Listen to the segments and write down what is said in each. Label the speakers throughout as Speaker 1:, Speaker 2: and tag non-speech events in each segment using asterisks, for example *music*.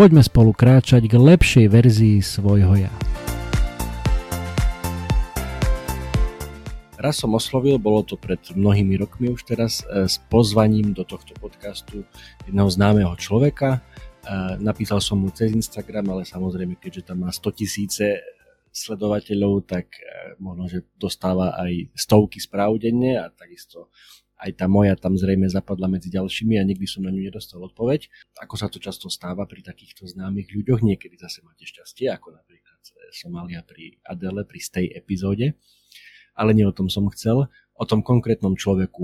Speaker 1: Poďme spolu kráčať k lepšej verzii svojho ja.
Speaker 2: Raz som oslovil, bolo to pred mnohými rokmi už teraz, e, s pozvaním do tohto podcastu jedného známeho človeka. E, napísal som mu cez Instagram, ale samozrejme, keďže tam má 100 tisíce sledovateľov, tak e, možno, že dostáva aj stovky správ denne a takisto aj tá moja tam zrejme zapadla medzi ďalšími a nikdy som na ňu nedostal odpoveď. Ako sa to často stáva pri takýchto známych ľuďoch, niekedy zase máte šťastie, ako napríklad Somalia pri Adele, pri stej epizóde ale nie o tom som chcel, o tom konkrétnom človeku,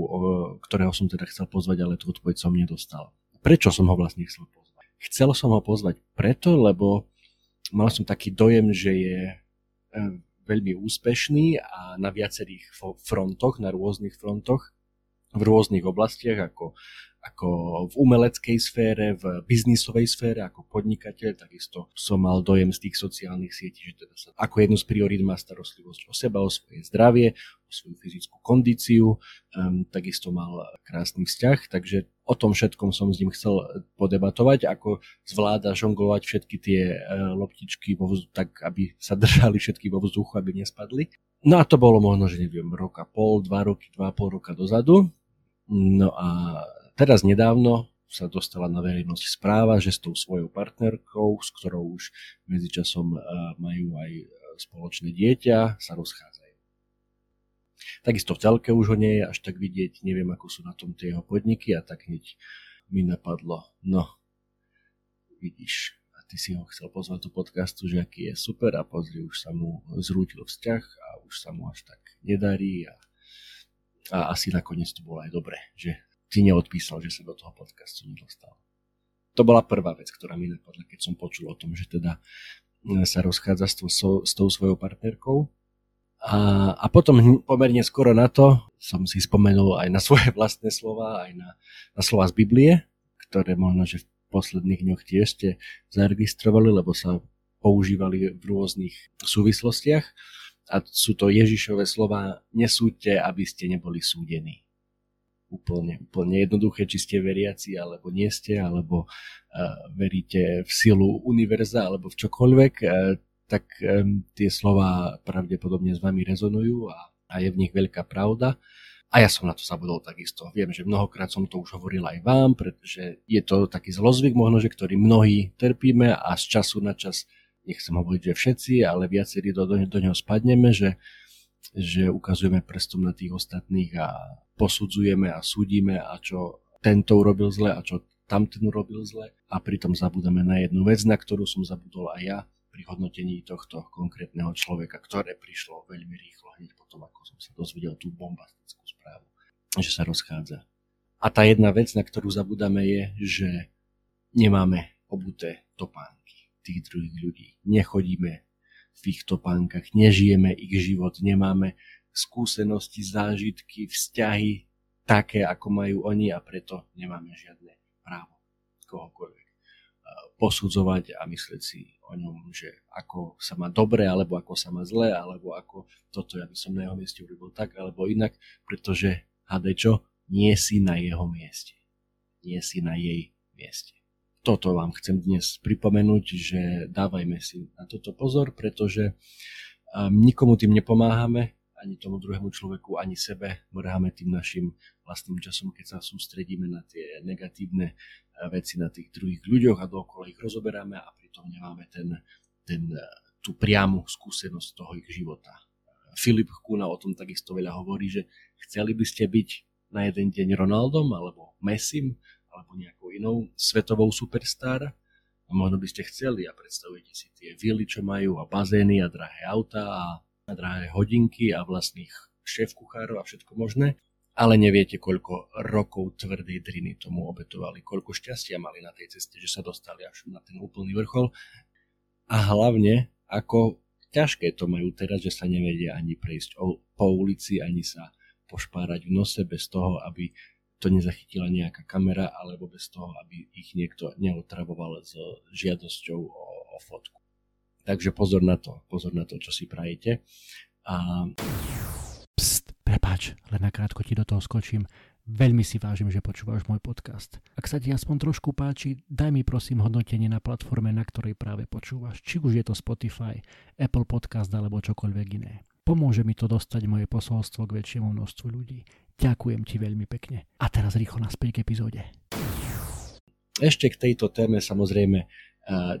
Speaker 2: ktorého som teda chcel pozvať, ale tú odpoveď som nedostal. Prečo som ho vlastne chcel pozvať? Chcel som ho pozvať preto, lebo mal som taký dojem, že je e, veľmi úspešný a na viacerých frontoch, na rôznych frontoch, v rôznych oblastiach, ako ako v umeleckej sfére, v biznisovej sfére, ako podnikateľ, takisto som mal dojem z tých sociálnych sietí, že teda sa ako jednu z priorít má starostlivosť o seba, o svoje zdravie, o svoju fyzickú kondíciu, um, takisto mal krásny vzťah, takže o tom všetkom som s ním chcel podebatovať, ako zvláda žonglovať všetky tie uh, loptičky vo vzduchu, tak aby sa *laughs* držali všetky vo vzduchu, aby nespadli. No a to bolo možno, že neviem, roka pol, dva roky, dva pol roka dozadu. No a Teraz nedávno sa dostala na verejnosť správa, že s tou svojou partnerkou, s ktorou už medzičasom e, majú aj e, spoločné dieťa, sa rozchádzajú. Takisto v telke už ho nie je až tak vidieť, neviem ako sú na tom tie jeho podniky a tak hneď mi napadlo, no vidíš, a ty si ho chcel pozvať do podcastu, že aký je super a pozri, už sa mu zrútil vzťah a už sa mu až tak nedarí a, a asi nakoniec to bolo aj dobre, že ti neodpísal, že sa do toho podcastu nedostal. To bola prvá vec, ktorá mi napadla, keď som počul o tom, že teda e, sa rozchádza s tou, s tou svojou partnerkou. A, a potom pomerne skoro na to som si spomenul aj na svoje *laughs* vlastné slova, aj na, na slova z Biblie, ktoré možno, že v posledných dňoch tiež ste zaregistrovali, lebo sa používali v rôznych súvislostiach. A sú to Ježišové slova, nesúďte, aby ste neboli súdení úplne, úplne jednoduché, či ste veriaci alebo nie ste, alebo uh, veríte v silu univerza alebo v čokoľvek, uh, tak um, tie slova pravdepodobne s vami rezonujú a, a je v nich veľká pravda. A ja som na to zabudol takisto. Viem, že mnohokrát som to už hovoril aj vám, pretože je to taký zlozvyk možno, že ktorý mnohí trpíme a z času na čas, nechcem hovoriť, že všetci, ale viacerí do, do, do neho spadneme, že že ukazujeme prstom na tých ostatných a posudzujeme a súdime a čo tento urobil zle a čo tamten urobil zle a pritom zabudeme na jednu vec, na ktorú som zabudol aj ja pri hodnotení tohto konkrétneho človeka, ktoré prišlo veľmi rýchlo hneď potom, ako som sa dozvedel tú bombastickú správu, že sa rozchádza. A tá jedna vec, na ktorú zabudáme je, že nemáme obuté topánky tých druhých ľudí. Nechodíme v ich topánkach, nežijeme ich život, nemáme skúsenosti, zážitky, vzťahy také, ako majú oni a preto nemáme žiadne právo kohokoľvek posudzovať a myslieť si o ňom, že ako sa má dobre, alebo ako sa má zle, alebo ako toto ja by som na jeho mieste urobil tak, alebo inak, pretože hádaj čo, nie si na jeho mieste. Nie si na jej mieste toto vám chcem dnes pripomenúť, že dávajme si na toto pozor, pretože um, nikomu tým nepomáhame, ani tomu druhému človeku, ani sebe. Mrháme tým našim vlastným časom, keď sa sústredíme na tie negatívne veci na tých druhých ľuďoch a dookola ich rozoberáme a pritom nemáme ten, ten, uh, tú priamu skúsenosť toho ich života. Filip Kuna o tom takisto veľa hovorí, že chceli by ste byť na jeden deň Ronaldom alebo Messim, alebo nejakou inou svetovou superstar a možno by ste chceli a predstavujete si tie vily, čo majú a bazény a drahé auta a, a drahé hodinky a vlastných šéf kuchárov a všetko možné, ale neviete, koľko rokov tvrdej driny tomu obetovali, koľko šťastia mali na tej ceste, že sa dostali až na ten úplný vrchol a hlavne, ako ťažké to majú teraz, že sa nevedia ani prejsť po ulici, ani sa pošpárať v nose bez toho, aby to nezachytila nejaká kamera, alebo bez toho, aby ich niekto neotravoval s žiadosťou o, o fotku. Takže pozor na to, pozor na to, čo si prajete. A...
Speaker 1: Pst, prepáč, len nakrátko ti do toho skočím. Veľmi si vážim, že počúvaš môj podcast. Ak sa ti aspoň trošku páči, daj mi prosím hodnotenie na platforme, na ktorej práve počúvaš. Či už je to Spotify, Apple Podcast alebo čokoľvek iné. Pomôže mi to dostať moje posolstvo k väčšiemu množstvu ľudí. Ďakujem ti veľmi pekne. A teraz rýchlo naspäť k epizóde.
Speaker 2: Ešte k tejto téme samozrejme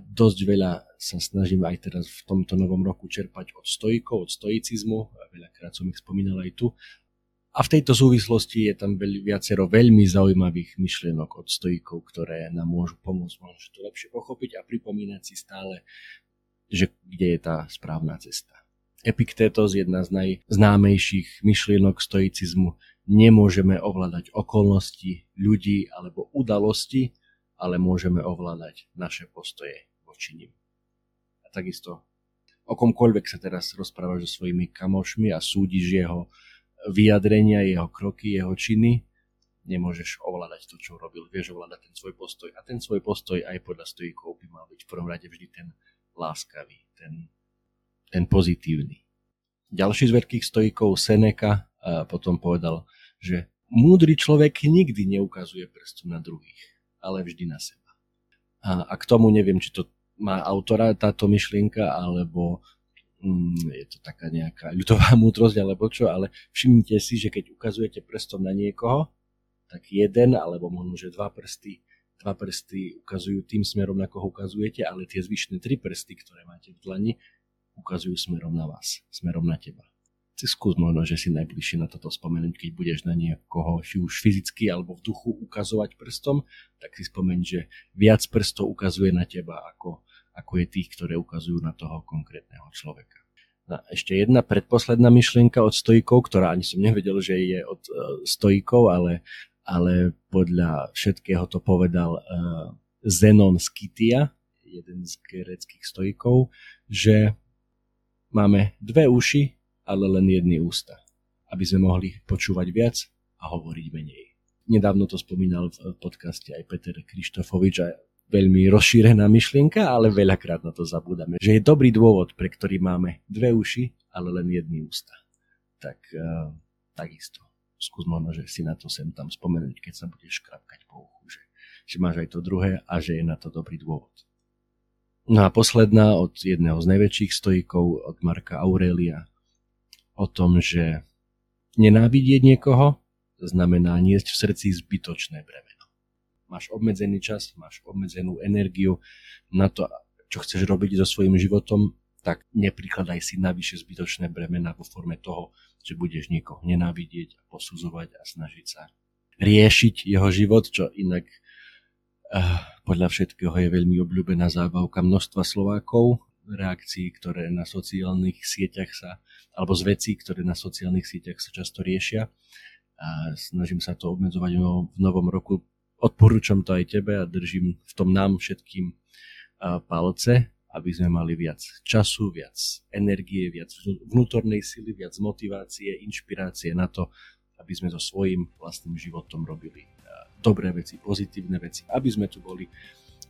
Speaker 2: dosť veľa sa snažím aj teraz v tomto novom roku čerpať od stojkov, od stoicizmu. Veľakrát som ich spomínal aj tu. A v tejto súvislosti je tam veľ, viacero veľmi zaujímavých myšlienok od stojíkov, ktoré nám môžu pomôcť možno to lepšie pochopiť a pripomínať si stále, že kde je tá správna cesta. Epiktetos, jedna z najznámejších myšlienok stoicizmu, nemôžeme ovládať okolnosti, ľudí alebo udalosti, ale môžeme ovládať naše postoje voči nim. A takisto o komkoľvek sa teraz rozprávaš so svojimi kamošmi a súdiš jeho vyjadrenia, jeho kroky, jeho činy, nemôžeš ovládať to, čo urobil. Vieš ovládať ten svoj postoj. A ten svoj postoj aj podľa stojíkov by mal byť v prvom rade vždy ten láskavý, ten, ten pozitívny. Ďalší z veľkých stojíkov Seneca potom povedal, že múdry človek nikdy neukazuje prstom na druhých, ale vždy na seba. A, a k tomu neviem, či to má autora táto myšlienka, alebo mm, je to taká nejaká ľudová *laughs* múdrosť alebo čo, ale všimnite si, že keď ukazujete prstom na niekoho, tak jeden alebo možno, že dva prsty, dva prsty ukazujú tým smerom, na koho ukazujete, ale tie zvyšné tri prsty, ktoré máte v dlani, ukazujú smerom na vás, smerom na teba. Skús možno, že si najbližšie na toto spomenúť, keď budeš na niekoho, či už fyzicky alebo v duchu ukazovať prstom, tak si spomeň, že viac prstov ukazuje na teba ako ako je tých, ktoré ukazujú na toho konkrétneho človeka. A ešte jedna predposledná myšlienka od stojkov, ktorá ani som nevedel, že je od uh, stojkov, ale, ale podľa všetkého to povedal uh, Zenon Skytia, jeden z greckých stojkov, že máme dve uši, ale len jedny ústa, aby sme mohli počúvať viac a hovoriť menej. Nedávno to spomínal v podcaste aj Peter Krištofovič a veľmi rozšírená myšlienka, ale veľakrát na to zabúdame. Že je dobrý dôvod, pre ktorý máme dve uši, ale len jedný ústa. Tak uh, takisto. Skús možno, že si na to sem tam spomenúť, keď sa budeš krapkať po uchu, že, že máš aj to druhé a že je na to dobrý dôvod. No a posledná od jedného z najväčších stojkov, od Marka Aurelia, o tom, že nenávidieť niekoho znamená niesť v srdci zbytočné breme máš obmedzený čas, máš obmedzenú energiu na to, čo chceš robiť so svojím životom, tak neprikladaj si navyše zbytočné bremena vo forme toho, že budeš niekoho nenávidieť a posudzovať a snažiť sa riešiť jeho život, čo inak uh, podľa všetkého je veľmi obľúbená zábavka množstva Slovákov, reakcií, ktoré na sociálnych sieťach sa, alebo z vecí, ktoré na sociálnych sieťach sa často riešia. A snažím sa to obmedzovať v novom roku odporúčam to aj tebe a držím v tom nám všetkým palce, aby sme mali viac času, viac energie, viac vnútornej sily, viac motivácie, inšpirácie na to, aby sme so svojím vlastným životom robili dobré veci, pozitívne veci, aby sme tu boli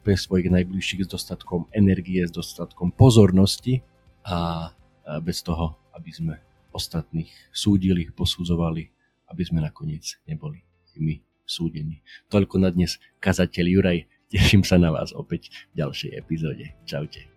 Speaker 2: pre svojich najbližších s dostatkom energie, s dostatkom pozornosti a bez toho, aby sme ostatných súdili, posudzovali, aby sme nakoniec neboli my súdení. Toľko na dnes, kazateľ Juraj. Teším sa na vás opäť v ďalšej epizóde. Čaute.